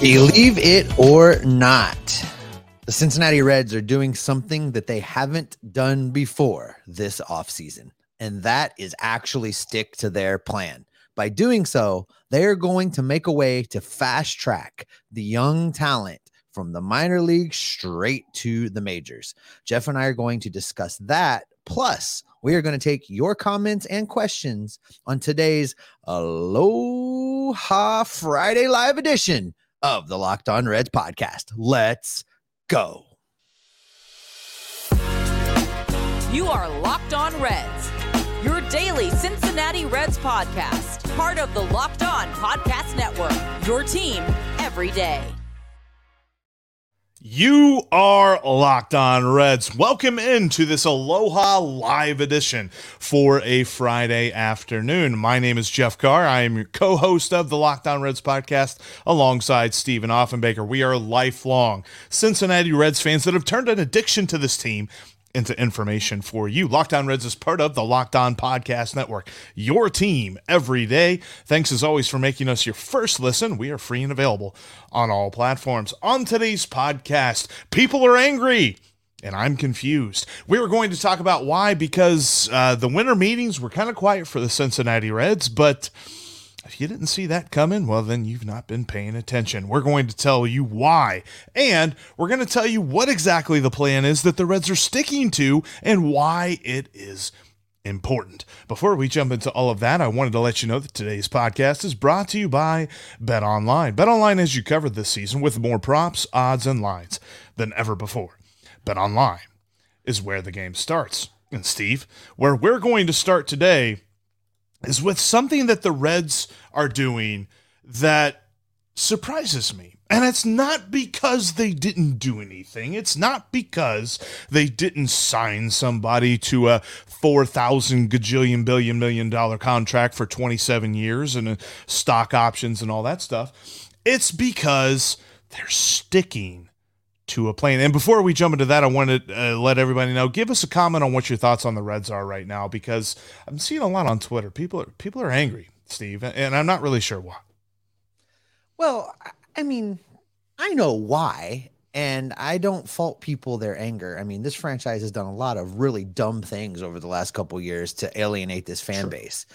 Believe it or not, the Cincinnati Reds are doing something that they haven't done before this offseason, and that is actually stick to their plan. By doing so, they are going to make a way to fast track the young talent from the minor league straight to the majors. Jeff and I are going to discuss that. Plus, we are going to take your comments and questions on today's Aloha Friday live edition of the Locked On Reds podcast. Let's go. You are Locked On Reds, your daily Cincinnati Reds podcast, part of the Locked On Podcast Network, your team every day. You are locked on Reds. Welcome into this Aloha Live edition for a Friday afternoon. My name is Jeff Carr. I am your co host of the Locked On Reds podcast alongside Stephen Offenbaker. We are lifelong Cincinnati Reds fans that have turned an addiction to this team into information for you. Locked On Reds is part of the Locked On Podcast Network, your team every day. Thanks as always for making us your first listen. We are free and available on all platforms. On today's podcast, people are angry. And I'm confused. We were going to talk about why because uh, the winter meetings were kind of quiet for the Cincinnati Reds, but if you didn't see that coming, well, then you've not been paying attention. We're going to tell you why, and we're going to tell you what exactly the plan is that the Reds are sticking to and why it is important. Before we jump into all of that, I wanted to let you know that today's podcast is brought to you by Bet Online. Bet Online has you covered this season with more props, odds, and lines than ever before. Bet Online is where the game starts. And Steve, where we're going to start today is with something that the Reds are doing that surprises me. And it's not because they didn't do anything. It's not because they didn't sign somebody to a 4,000 gajillion billion million dollar contract for 27 years and uh, stock options and all that stuff. It's because they're sticking to a plane. And before we jump into that, I want to uh, let everybody know. Give us a comment on what your thoughts on the Reds are right now, because I'm seeing a lot on Twitter. People are people are angry, Steve, and I'm not really sure why. Well, I mean, I know why, and I don't fault people their anger. I mean, this franchise has done a lot of really dumb things over the last couple years to alienate this fan sure. base.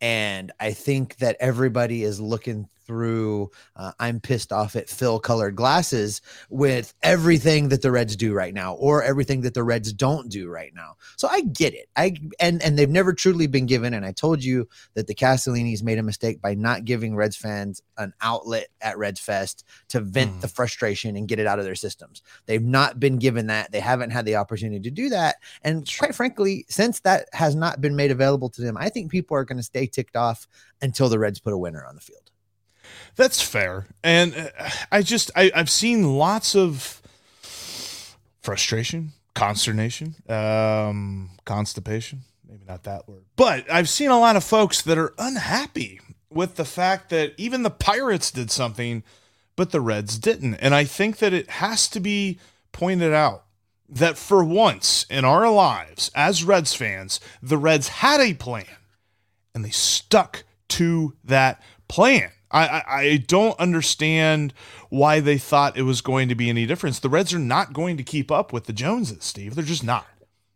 And I think that everybody is looking through uh, I'm pissed off at Phil colored glasses with everything that the Reds do right now or everything that the Reds don't do right now. So I get it. I and and they've never truly been given and I told you that the Castellinis made a mistake by not giving Reds fans an outlet at Reds Fest to vent mm. the frustration and get it out of their systems. They've not been given that. They haven't had the opportunity to do that and quite frankly, since that has not been made available to them, I think people are going to stay ticked off until the Reds put a winner on the field. That's fair. And uh, I just, I, I've seen lots of frustration, consternation, um, constipation. Maybe not that word. But I've seen a lot of folks that are unhappy with the fact that even the Pirates did something, but the Reds didn't. And I think that it has to be pointed out that for once in our lives as Reds fans, the Reds had a plan and they stuck to that plan. I, I, I don't understand why they thought it was going to be any difference. The Reds are not going to keep up with the Joneses, Steve. They're just not.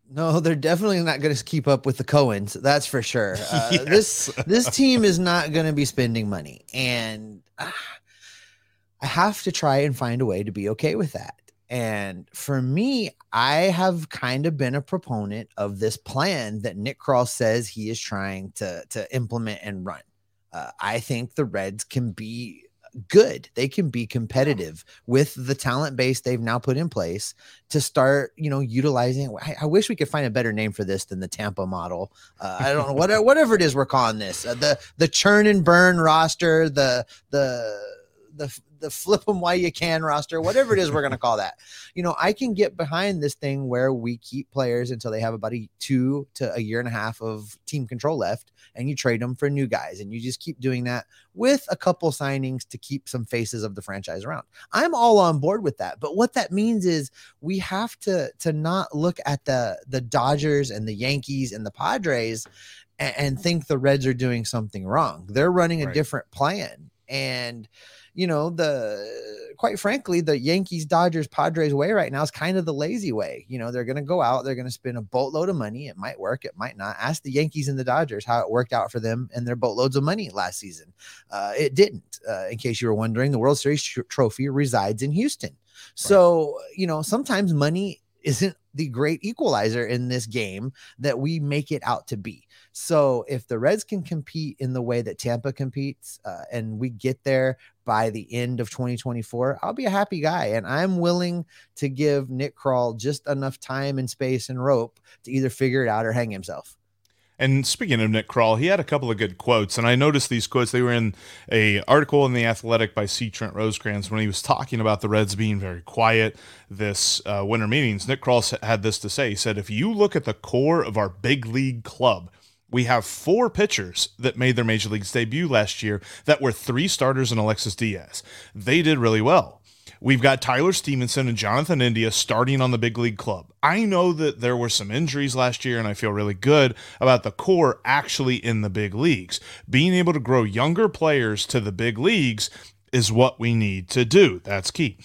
No, they're definitely not going to keep up with the Cohens. That's for sure. Uh, yes. This this team is not going to be spending money, and uh, I have to try and find a way to be okay with that. And for me, I have kind of been a proponent of this plan that Nick Krall says he is trying to to implement and run. Uh, I think the Reds can be good. They can be competitive with the talent base they've now put in place to start, you know, utilizing. I, I wish we could find a better name for this than the Tampa model. Uh, I don't know what, whatever it is we're calling this. Uh, the the churn and burn roster, the the the the flip them while you can roster, whatever it is we're going to call that. You know, I can get behind this thing where we keep players until they have about a two to a year and a half of team control left and you trade them for new guys and you just keep doing that with a couple signings to keep some faces of the franchise around. I'm all on board with that. But what that means is we have to to not look at the the Dodgers and the Yankees and the Padres and, think the Reds are doing something wrong. They're running a right. different plan And you know, the quite frankly, the Yankees, Dodgers, Padres way right now is kind of the lazy way. You know, they're going to go out, they're going to spend a boatload of money. It might work, it might not. Ask the Yankees and the Dodgers how it worked out for them and their boatloads of money last season. Uh, it didn't. Uh, in case you were wondering, the World Series tr- trophy resides in Houston. So, you know, sometimes money isn't the great equalizer in this game that we make it out to be. So if the Reds can compete in the way that Tampa competes uh, and we get there by the end of 2024, I'll be a happy guy. And I'm willing to give Nick Krall just enough time and space and rope to either figure it out or hang himself. And speaking of Nick Krall, he had a couple of good quotes, and I noticed these quotes. They were in a article in the Athletic by C. Trent Rosecrans when he was talking about the Reds being very quiet this uh, winter meetings. Nick Krall had this to say. He said, "If you look at the core of our big league club." We have four pitchers that made their major leagues debut last year that were three starters and Alexis Diaz. They did really well. We've got Tyler Stephenson and Jonathan India starting on the big league club. I know that there were some injuries last year, and I feel really good about the core actually in the big leagues. Being able to grow younger players to the big leagues is what we need to do. That's key.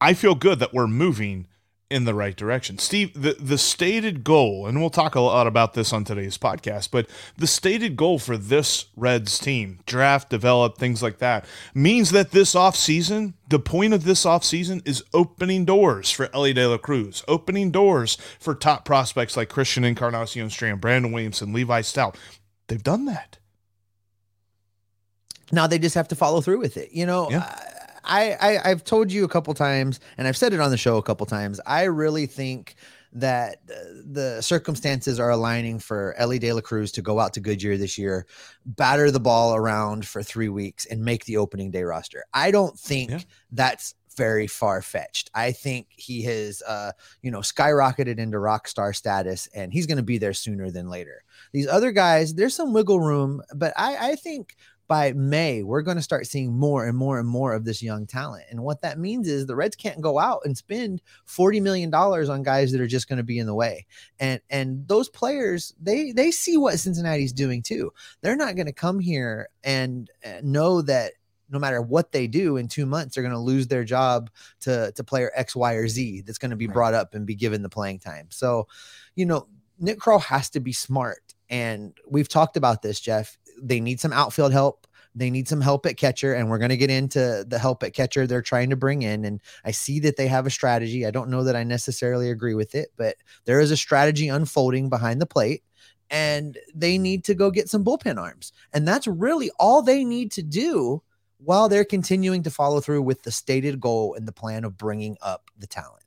I feel good that we're moving in the right direction. Steve, the, the stated goal, and we'll talk a lot about this on today's podcast, but the stated goal for this Reds team, draft, develop, things like that, means that this offseason, the point of this offseason is opening doors for Elly De La Cruz, opening doors for top prospects like Christian Encarnacion Strand, Brandon Williamson, Levi Stoudt. They've done that. Now they just have to follow through with it. You know, yeah. I, I I've told you a couple times, and I've said it on the show a couple times. I really think that the circumstances are aligning for Elly De La Cruz to go out to Goodyear this year, batter the ball around for three weeks, and make the opening day roster. I don't think yeah. that's very far fetched. I think he has, uh, you know, skyrocketed into rock star status, and he's going to be there sooner than later. These other guys, there's some wiggle room, but I, I think by May, we're going to start seeing more and more and more of this young talent. And what that means is the Reds can't go out and spend $40 million on guys that are just going to be in the way. And and those players, they they see what Cincinnati's doing too. They're not going to come here and uh, know that no matter what they do in two months, they're going to lose their job to to player X, Y, or Z that's going to be brought up and be given the playing time. So, you know, Nick Krall has to be smart. And we've talked about this, Jeff they need some outfield help. They need some help at catcher, and we're going to get into the help at catcher they're trying to bring in. And I see that they have a strategy. I don't know that I necessarily agree with it, but there is a strategy unfolding behind the plate and they need to go get some bullpen arms. And that's really all they need to do while they're continuing to follow through with the stated goal and the plan of bringing up the talent.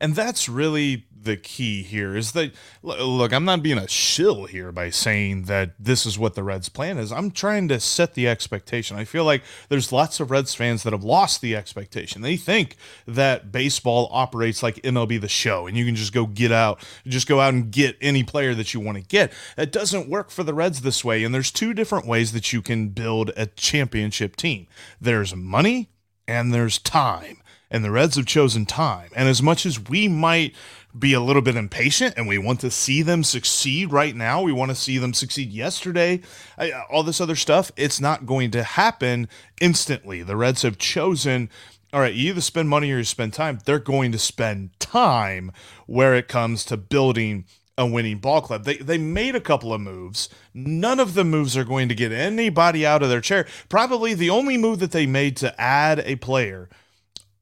And that's really the key here is that look, I'm not being a shill here by saying that this is what the Reds plan is. I'm trying to set the expectation. I feel like there's lots of Reds fans that have lost the expectation. They think that baseball operates like MLB the show and you can just go get out, just go out and get any player that you want to get. It doesn't work for the Reds this way and there's two different ways that you can build a championship team. There's money and there's time and the Reds have chosen time. And as much as we might be a little bit impatient and we want to see them succeed right now, we want to see them succeed yesterday, all this other stuff, it's not going to happen instantly. The Reds have chosen all right, you either spend money or you spend time. They're going to spend time where it comes to building a winning ball club. They they made a couple of moves. None of the moves are going to get anybody out of their chair. Probably the only move that they made to add a player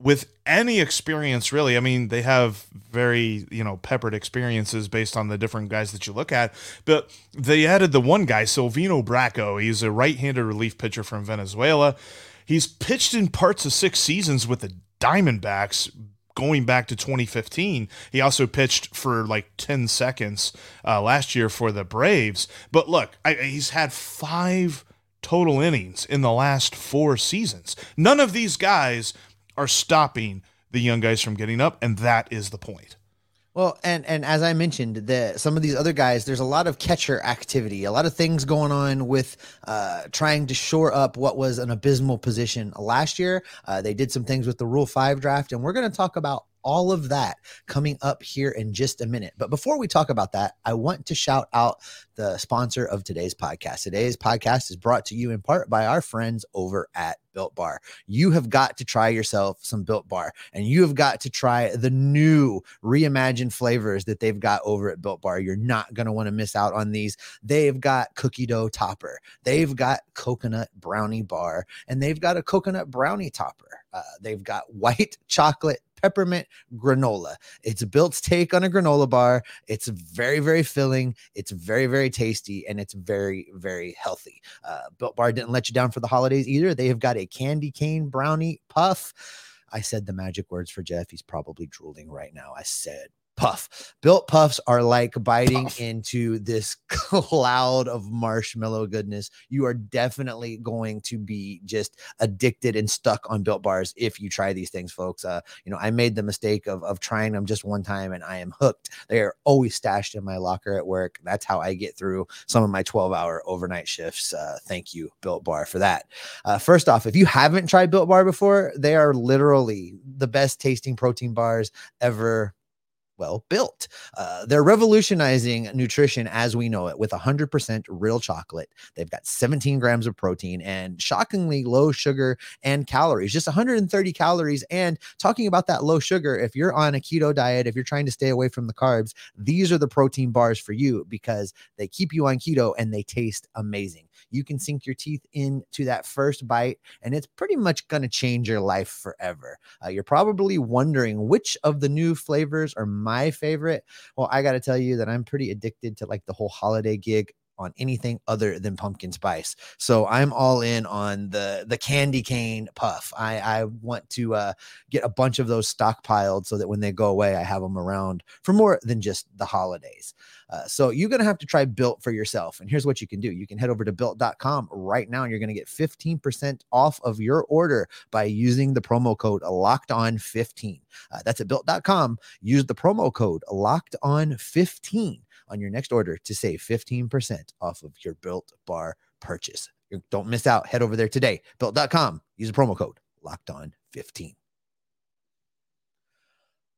with any experience really. I mean they have very you know peppered experiences based on the different guys that you look at. But they added the one guy silvino bracho he's a right-handed relief pitcher from venezuela. He's pitched in parts of six seasons with the diamondbacks going back to 2015 he also pitched for like 10 seconds uh, last year for the braves. But look I, he's had five total innings in the last four seasons. None of these guys are stopping the young guys from getting up, and that is the point. Well, and and as I mentioned, the some of these other guys, there's a lot of catcher activity, a lot of things going on with uh, trying to shore up what was an abysmal position last year. Uh, they did some things with the Rule Five draft, and we're going to talk about all of that coming up here in just a minute. But before we talk about that, I want to shout out the sponsor of today's podcast. Today's podcast is brought to you in part by our friends over at Built Bar. You have got to try yourself some Built Bar, and you have got to try the new reimagined flavors that they've got over at Built Bar. You're not going to want to miss out on these. They've got cookie dough topper, they've got coconut brownie bar, and they've got a coconut brownie topper. Uh, they've got white chocolate peppermint granola. It's Built's take on a granola bar. It's very, very filling. It's very, very tasty, and it's very, very healthy. Uh, Built Bar didn't let you down for the holidays either. They have got a candy cane brownie puff. I said the magic words for Jeff. He's probably drooling right now. I said puff. Built puffs are like biting puff. into this cloud of marshmallow goodness. You are definitely going to be just addicted and stuck on built bars if you try these things, folks. Uh, you know, I made the mistake of, of trying them just one time and I am hooked. They are always stashed in my locker at work. That's how I get through some of my 12 hour overnight shifts. Uh, thank you, Built Bar, for that. Uh, first off, if you haven't tried Built Bar before, they are literally the best tasting protein bars ever well built. Uh, they're revolutionizing nutrition as we know it with 100% real chocolate. They've got 17 grams of protein and shockingly low sugar and calories, just 130 calories. And talking about that low sugar, if you're on a keto diet, if you're trying to stay away from the carbs, these are the protein bars for you because they keep you on keto and they taste amazing you can sink your teeth into that first bite, and it's pretty much going to change your life forever. Uh, you're probably wondering which of the new flavors are my favorite. Well, I got to tell you that I'm pretty addicted to like the whole holiday gig on anything other than pumpkin spice. So I'm all in on the the candy cane puff. I I want to uh, get a bunch of those stockpiled so that when they go away, I have them around for more than just the holidays. Uh, so you're to have to try Built for yourself. And here's what you can do. You can head over to built.com right now and you're to get 15% off of your order by using the promo code locked on 15. Uh, that's at built.com. Use the promo code locked on 15 on your next order to save 15% off of your Built Bar purchase. Don't miss out. Head over there today, built.com. Use the promo code locked on 15.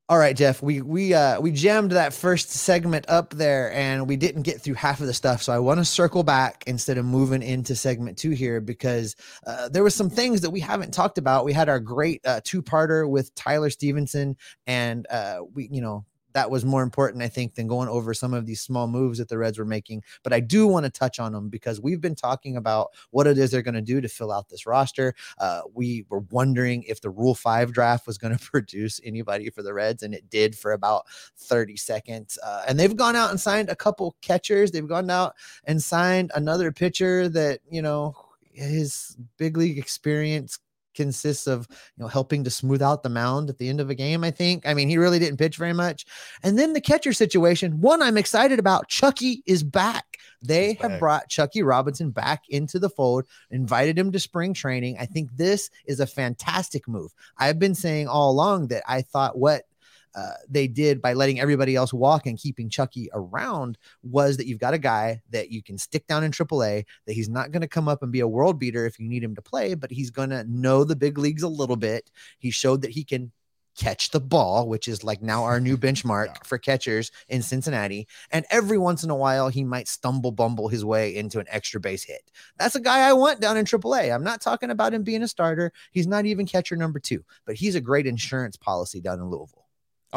All right, Jeff. We we uh we jammed that first segment up there and we didn't get through half of the stuff. So I want to circle back instead of moving into segment 2 here because uh, there was some things that we haven't talked about. We had our great uh, two-parter with Tyler Stephenson, and uh we you know that was more important, I think, than going over some of these small moves that the Reds were making. But I do want to touch on them because we've been talking about what it is they're going to do to fill out this roster. Uh, we were wondering if the Rule 5 draft was going to produce anybody for the Reds, and it did for about 30 seconds. Uh, and they've gone out and signed a couple catchers. They've gone out and signed another pitcher that, you know, his big league experience consists of you know helping to smooth out the mound at the end of a game. I think. I mean, he really didn't pitch very much. And then the catcher situation. One I'm excited about. Chuckie is back. They He's have back. brought Chuckie Robinson back into the fold, invited him to spring training. I think this is a fantastic move. I've been saying all along that I thought what uh, they did by letting everybody else walk and keeping Chuckie around was that you've got a guy that you can stick down in AAA, that he's not going to come up and be a world beater if you need him to play, but he's going to know the big leagues a little bit. He showed that he can catch the ball, which is like now our new benchmark yeah. for catchers in Cincinnati. And every once in a while, he might stumble bumble his way into an extra base hit. That's a guy I want down in AAA. I'm not talking about him being a starter. He's not even catcher number two, but he's a great insurance policy down in Louisville.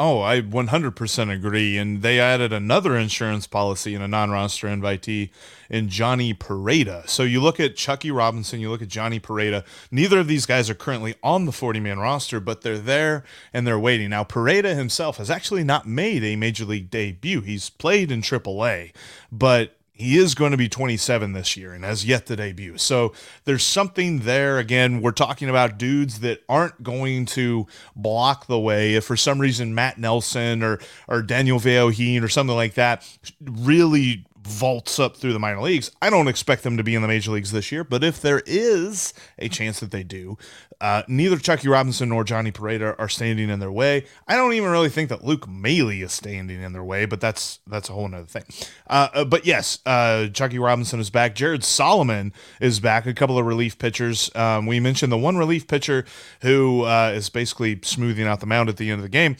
Oh, I 100% agree. And they added another insurance policy in a non roster invitee in Johnny Pereda. So you look at Chuckie Robinson, you look at Johnny Pereda. Neither of these guys are currently on the 40 man roster, but they're there and they're waiting. Now, Pereda himself has actually not made a major league debut. He's played in AAA, but he is going to be 27 this year and has yet to debut. So there's something there. Again, we're talking about dudes that aren't going to block the way. If for some reason Matt Nelson or or Daniel Vellojin or something like that really vaults up through the minor leagues. I don't expect them to be in the major leagues this year, but if there is a chance that they do, uh, neither Chuckie Robinson nor Johnny Pereda are standing in their way. I don't even really think that Luke Maile is standing in their way, but that's that's a whole other thing. Uh, uh, but yes, uh, Chuckie Robinson is back. Jared Solomon is back. A couple of relief pitchers. Um, we mentioned the one relief pitcher who uh, is basically smoothing out the mound at the end of the game.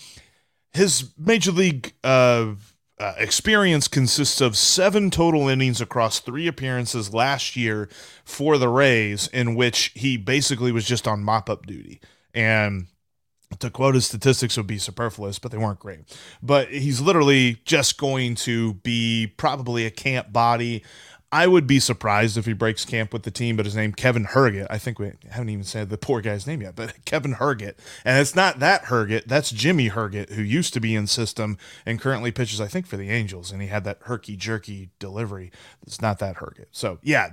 His major league uh, uh, experience consists of seven total innings across three appearances last year for the Rays, in which he basically was just on mop up duty. And to quote his statistics would be superfluous, but they weren't great. But he's literally just going to be probably a camp body. I would be surprised if he breaks camp with the team, but his name Kevin Herget. I think we haven't even said the poor guy's name yet, but Kevin Herget. And it's not that Herget, that's Jimmy Herget, who used to be in system and currently pitches, I think, for the Angels. And he had that herky jerky delivery. It's not that Herget. So yeah,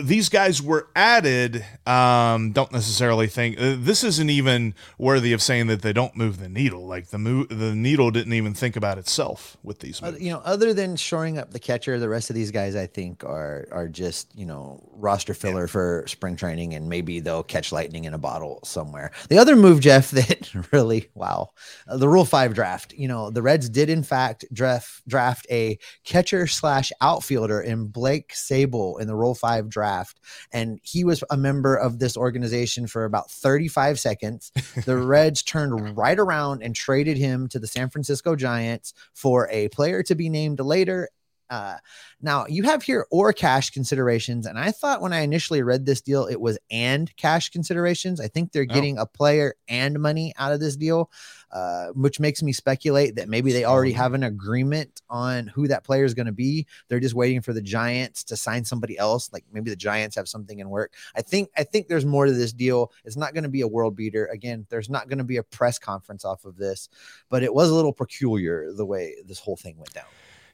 these guys were added. Um, don't necessarily think uh, this isn't even worthy of saying that they don't move the needle. Like the move, the needle didn't even think about itself with these. Uh, you know, other than shoring up the catcher, the rest of these guys, I think are are just you know roster filler yeah. for spring training, and maybe they'll catch lightning in a bottle somewhere. The other move, Jeff, that really wow, uh, the Rule Five draft. You know, the Reds did in fact draft draft a catcher slash outfielder in Blake Sabol in the Rule Five draft, and he was a member of this organization for about 35 seconds. The Reds turned right around and traded him to the San Francisco Giants for a player to be named later uh, now you have here or cash considerations, and I thought when I initially read this deal, it was and cash considerations. I think they're oh. getting a player and money out of this deal, uh, which makes me speculate that maybe they already have an agreement on who that player is going to be. They're just waiting for the Giants to sign somebody else. Like maybe the Giants have something in work. I think I think there's more to this deal. It's not going to be a world beater. Again, there's not going to be a press conference off of this, but it was a little peculiar the way this whole thing went down.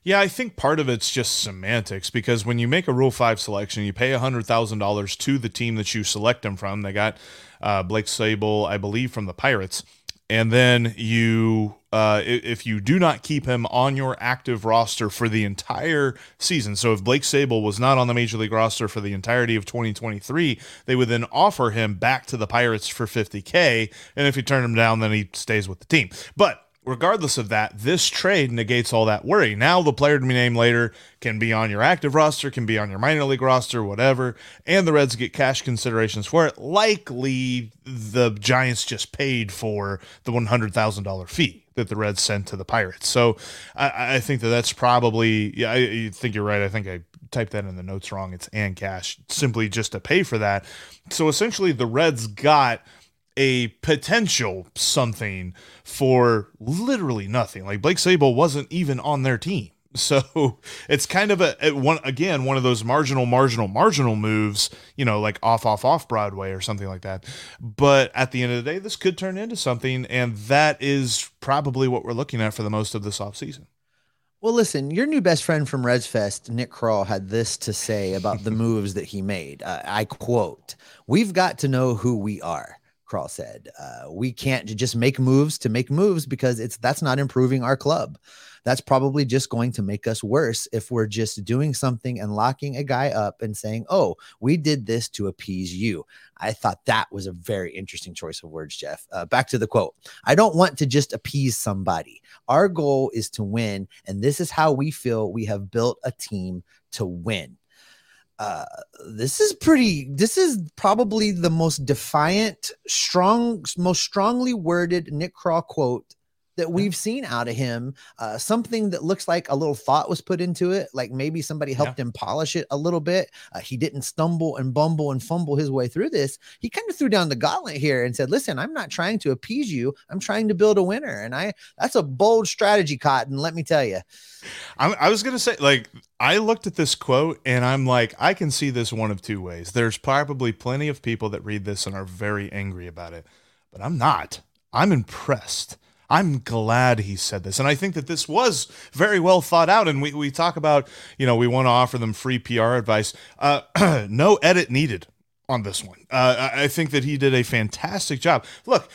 Yeah, I think part of it's just semantics because when you make a Rule 5 selection, you pay $100,000 to the team that you select them from. They got uh, Blake Sabol, I believe, from the Pirates. And then you, uh, if you do not keep him on your active roster for the entire season, so if Blake Sabol was not on the Major League roster for the entirety of 2023, they would then offer him back to the Pirates for 50K. And if you turn him down, then he stays with the team. But regardless of that, this trade negates all that worry. Now the player to be named later can be on your active roster, can be on your minor league roster, whatever, and the Reds get cash considerations for it. Likely the Giants just paid for the $100,000 fee that the Reds sent to the Pirates. So I, I, think that that's probably, yeah, I, I think you're right. I think I typed that in the notes wrong. It's and cash simply just to pay for that. So essentially the Reds got – a potential something for literally nothing. Like Blake Sabol wasn't even on their team. So it's kind of a, a, one again one of those marginal, marginal, marginal moves, you know, like off, off, off Broadway or something like that. But at the end of the day, this could turn into something, and that is probably what we're looking at for the most of this offseason. Well, listen, your new best friend from Reds Fest, Nick Krall, had this to say about the moves that he made. Uh, I quote, We've got to know who we are. Krall said. Uh, we can't just make moves to make moves because it's that's not improving our club. That's probably just going to make us worse if we're just doing something and locking a guy up and saying, "Oh, we did this to appease you." I thought that was a very interesting choice of words, Jeff. Uh, back to the quote. I don't want to just appease somebody. Our goal is to win, and this is how we feel we have built a team to win uh, this is pretty this is probably the most defiant strong most strongly worded Nick Krall quote that we've seen out of him. Uh, something that looks like a little thought was put into it, like maybe somebody helped yeah. him polish it a little bit. Uh, he didn't stumble and bumble and fumble his way through this. He kind of threw down the gauntlet here and said, "Listen, I'm not trying to appease you. I'm trying to build a winner." And I that's a bold strategy, Cotton. Let me tell you. I, I was gonna say, like, I looked at this quote and I'm like, I can see this one of two ways. There's probably plenty of people that read this and are very angry about it, but I'm not. I'm impressed. I'm glad he said this. And I think that this was very well thought out. And we, we talk about, you know, we want to offer them free PR advice. Uh, no edit needed on this one. Uh, I think that he did a fantastic job. Look,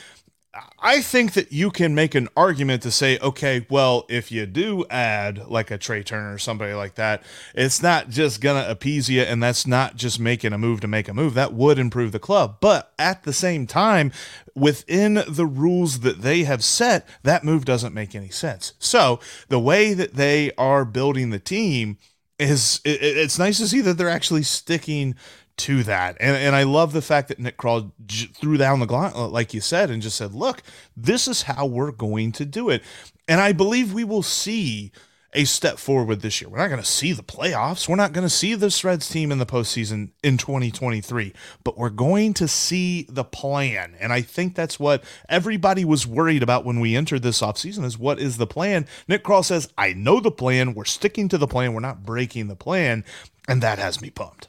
I think that you can make an argument to say, okay, well, if you do add like a Trea Turner or somebody like that, it's not just to appease you and that's not just making a move to make a move. That would improve the club. But at the same time, within the rules that they have set, that move doesn't make any sense. So the way that they are building the team is it's nice to see that they're actually sticking to that. And, and I love the fact that Nick Krall j- threw down the gauntlet, uh, like you said, and just said, look, this is how we're going to do it. And I believe we will see a step forward this year. We're not going to see the playoffs. We're not going to see this Reds team in the postseason in 2023, but we're going to see the plan. And I think that's what everybody was worried about when we entered this offseason is what is the plan? Nick Krall says, I know the plan. We're sticking to the plan. We're not breaking the plan. And that has me pumped.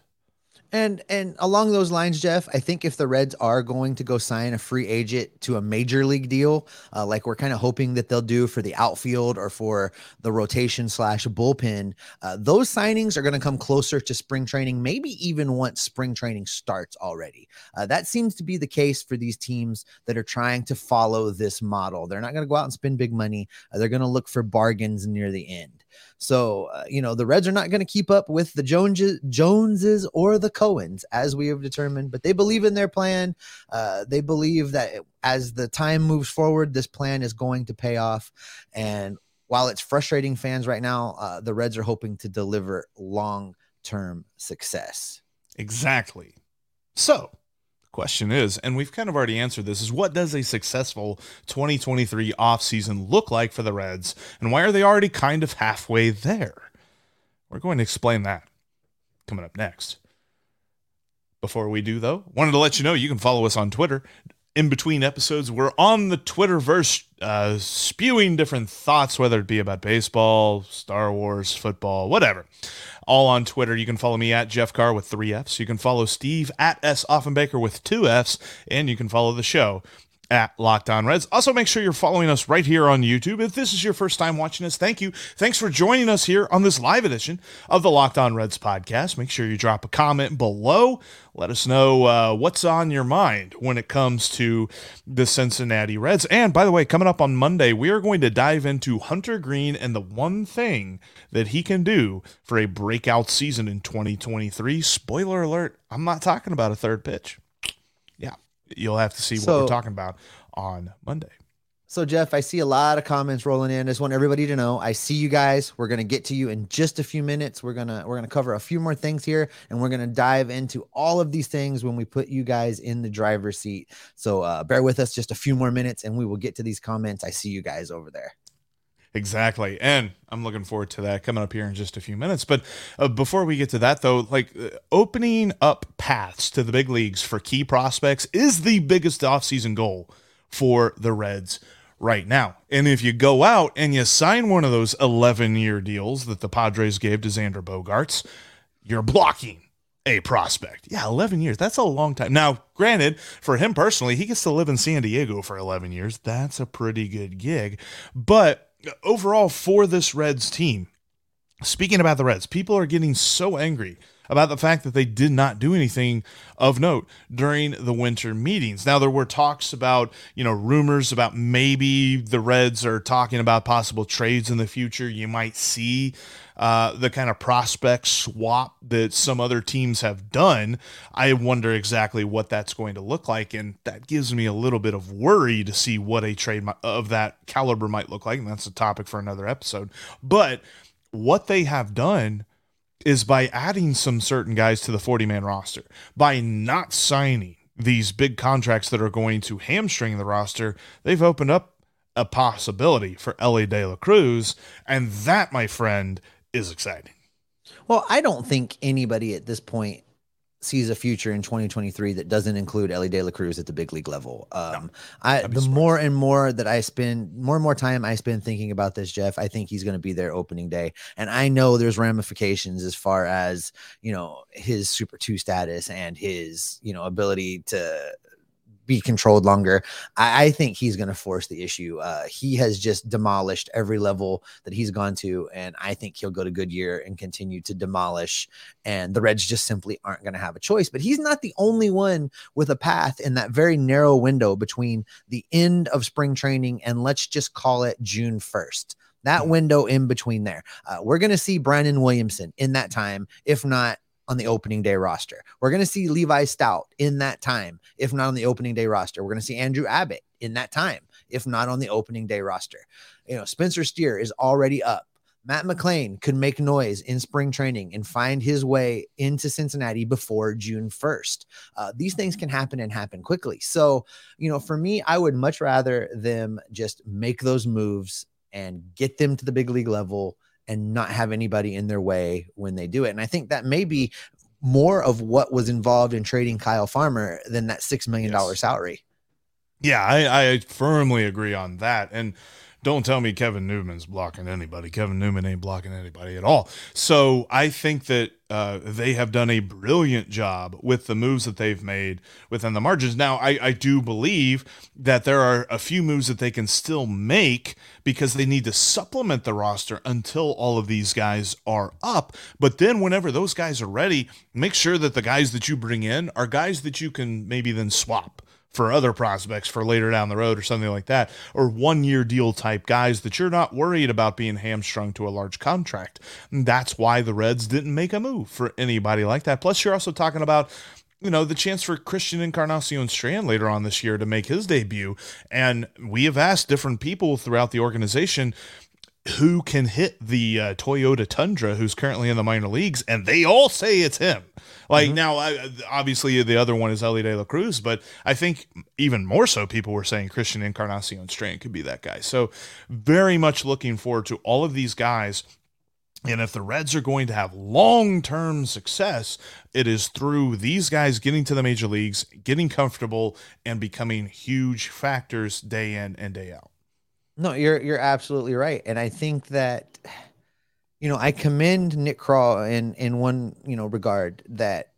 And and along those lines, Jeff, I think if the Reds are going to go sign a free agent to a major league deal, uh, like we're kind of hoping that they'll do for the outfield or for the rotation slash bullpen, uh, those signings are going to come closer to spring training, maybe even once spring training starts already. Uh, that seems to be the case for these teams that are trying to follow this model. They're not going to go out and spend big money. Uh, they're going to look for bargains near the end. So, uh, you know, the Reds are not going to keep up with the Joneses, Joneses or the Cohens, as we have determined, but they believe in their plan. Uh, they believe that as the time moves forward, this plan is going to pay off. And while it's frustrating fans right now, uh, the Reds are hoping to deliver long term success. Exactly. So, question is, and we've kind of already answered this, is what does a successful 2023 offseason look like for the Reds, and why are they already kind of halfway there? We're going to explain that coming up next. Before we do, though, wanted to let you know you can follow us on Twitter. In between episodes, we're on the Twitterverse uh, spewing different thoughts, whether it be about baseball, Star Wars, football, whatever all on Twitter. You can follow me at Jeff Carr with three F's. You can follow Steve at S. Offenbaker with two F's. And you can follow the show at Locked On Reds. Also, make sure you're following us right here on YouTube. If this is your first time watching us, thank you. Thanks for joining us here on this live edition of the Locked On Reds podcast. Make sure you drop a comment below. Let us know uh, what's on your mind when it comes to the Cincinnati Reds. And by the way, coming up on Monday, we are going to dive into Hunter Greene and the one thing that he can do for a breakout season in 2023. Spoiler alert, I'm not talking about a third pitch. You'll have to see so, what we're talking about on Monday. So Jeff, I see a lot of comments rolling in. I just want everybody to know I see you guys. We're gonna get to you in just a few minutes. We're gonna we're gonna cover a few more things here, and we're gonna dive into all of these things when we put you guys in the driver's seat. So uh, bear with us just a few more minutes, and we will get to these comments. I see you guys over there. Exactly. And I'm looking forward to that coming up here in just a few minutes. But uh, before we get to that, though, like uh, opening up paths to the big leagues for key prospects is the biggest offseason goal for the Reds right now. And if you go out and you sign one of those 11 year deals that the Padres gave to Xander Bogaerts, you're blocking a prospect. Yeah, 11 years. That's a long time. Now, granted, for him personally, he gets to live in San Diego for 11 years. That's a pretty good gig. But overall for this Reds team, speaking about the Reds, people are getting so angry about the fact that they did not do anything of note during the winter meetings. Now there were talks about, you know, rumors about maybe the Reds are talking about possible trades in the future. You might see uh, the kind of prospect swap that some other teams have done. I wonder exactly what that's going to look like, and that gives me a little bit of worry to see what a trade of that caliber might look like. And that's a topic for another episode. But what they have done is by adding some certain guys to the 40 man roster, by not signing these big contracts that are going to hamstring the roster, they've opened up a possibility for Elly De La Cruz. And that, my friend, is exciting. Well, I don't think anybody at this point sees a future in 2023 that doesn't include Elly De La Cruz at the big league level. Um, no, I the more and more that I spend, more and more time I spend thinking about this, Jeff, I think he's going to be there opening day, and I know there's ramifications as far as you know his Super Two status and his you know ability to be controlled longer. I, I think he's going to force the issue. Uh, he has just demolished every level that he's gone to, and I think he'll go to Goodyear and continue to demolish. And the Reds just simply aren't going to have a choice. But he's not the only one with a path in that very narrow window between the end of spring training and let's just call it June 1st that window in between there. Uh, we're going to see Brandon Williamson in that time, if not on the opening day roster. We're going to see Levi Stoudt in that time, if not on the opening day roster. We're going to see Andrew Abbott in that time, if not on the opening day roster. You know, Spencer Steer is already up. Matt McLain could make noise in spring training and find his way into Cincinnati before June 1st. Uh, these things can happen and happen quickly. So, you know, for me, I would much rather them just make those moves and get them to the big league level and not have anybody in their way when they do it. And I think that may be more of what was involved in trading Kyle Farmer than that $6 million yes. salary. Yeah, I, I firmly agree on that. And don't tell me Kevin Newman's blocking anybody. Kevin Newman ain't blocking anybody at all. So I think that uh, they have done a brilliant job with the moves that they've made within the margins. Now, I, I do believe that there are a few moves that they can still make because they need to supplement the roster until all of these guys are up. But then, whenever those guys are ready, make sure that the guys that you bring in are guys that you can maybe then swap for other prospects for later down the road or something like that, or one year deal type guys that you're not worried about being hamstrung to a large contract. And that's why the Reds didn't make a move for anybody like that. Plus, you're also talking about you know, the chance for Christian Encarnacion Strand later on this year to make his debut. And we have asked different people throughout the organization who can hit the uh, Toyota Tundra, who's currently in the minor leagues, and they all say it's him. Like mm-hmm. now, I, obviously the other one is Elly De La Cruz, but I think even more so, people were saying Christian Encarnacion Strand could be that guy. So very much looking forward to all of these guys. And if the Reds are going to have long term success, it is through these guys getting to the major leagues, getting comfortable, and becoming huge factors day in and day out. No, you're you're absolutely right, and I think that you know I commend Nick Krall in in one you know regard that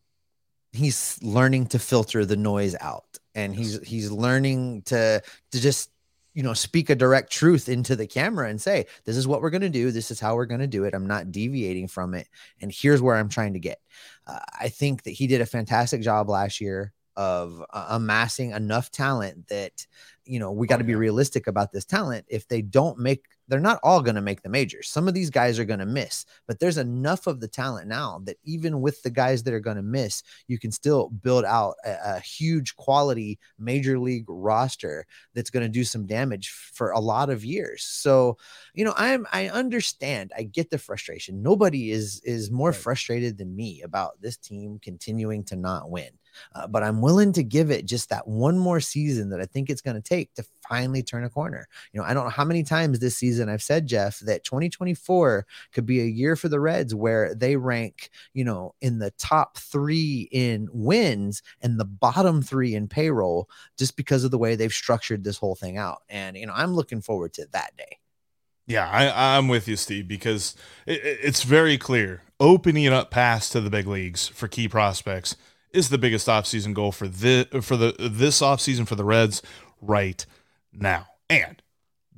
he's learning to filter the noise out, and he's he's learning to to just you know speak a direct truth into the camera and say this is what we're going to do. This is how we're going to do it. I'm not deviating from it. And here's where i'm trying to get. Uh, i think that he did a fantastic job last year of uh, amassing enough talent that you know, we got to oh, be realistic about this talent. If they don't make, they're not all going to make the majors. Some of these guys are going to miss, but there's enough of the talent now that even with the guys that are going to miss, you can still build out a, a huge quality major league roster that's going to do some damage for a lot of years. So, you know, I'm I understand. I get the frustration. Nobody is is more right. frustrated than me about this team continuing to not win. Uh, but I'm willing to give it just that one more season that I think it's going to take to finally turn a corner. You know, I don't know how many times this season I've said, Jeff, that 2024 could be a year for the Reds where they rank, you know, in the top three in wins and the bottom three in payroll just because of the way they've structured this whole thing out. And, you know, I'm looking forward to that day. Yeah, I, am with you, Steve, because it, it's very clear opening up paths to the big leagues for key prospects is the biggest offseason goal for this for the this offseason for the Reds right now. And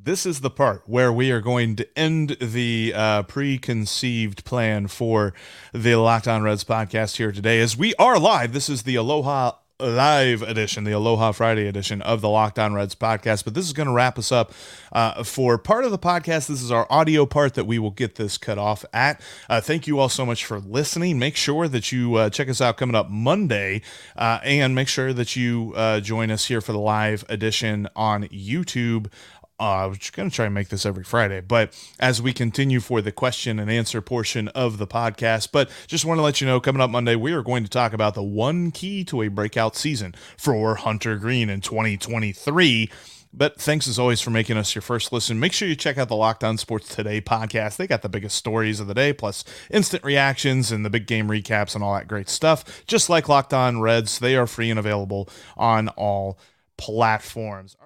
this is the part where we are going to end the uh, preconceived plan for the Locked On Reds podcast here today. As we are live, this is the Aloha live edition, the Aloha Friday edition of the Locked On Reds podcast. But this is going to wrap us up uh, for part of the podcast. This is our audio part that we will get this cut off at. Uh, thank you all so much for listening. Make sure that you uh, check us out coming up Monday uh, and make sure that you uh, join us here for the live edition on YouTube uh, I was going to try and make this every Friday, but as we continue for the question and answer portion of the podcast, but just want to let you know coming up Monday, we are going to talk about the one key to a breakout season for Hunter Greene in 2023. But thanks as always for making us your first listen. Make sure you check out the Locked On Sports Today podcast. They got the biggest stories of the day, plus instant reactions and the big game recaps and all that great stuff. Just like Locked On Reds, they are free and available on all platforms.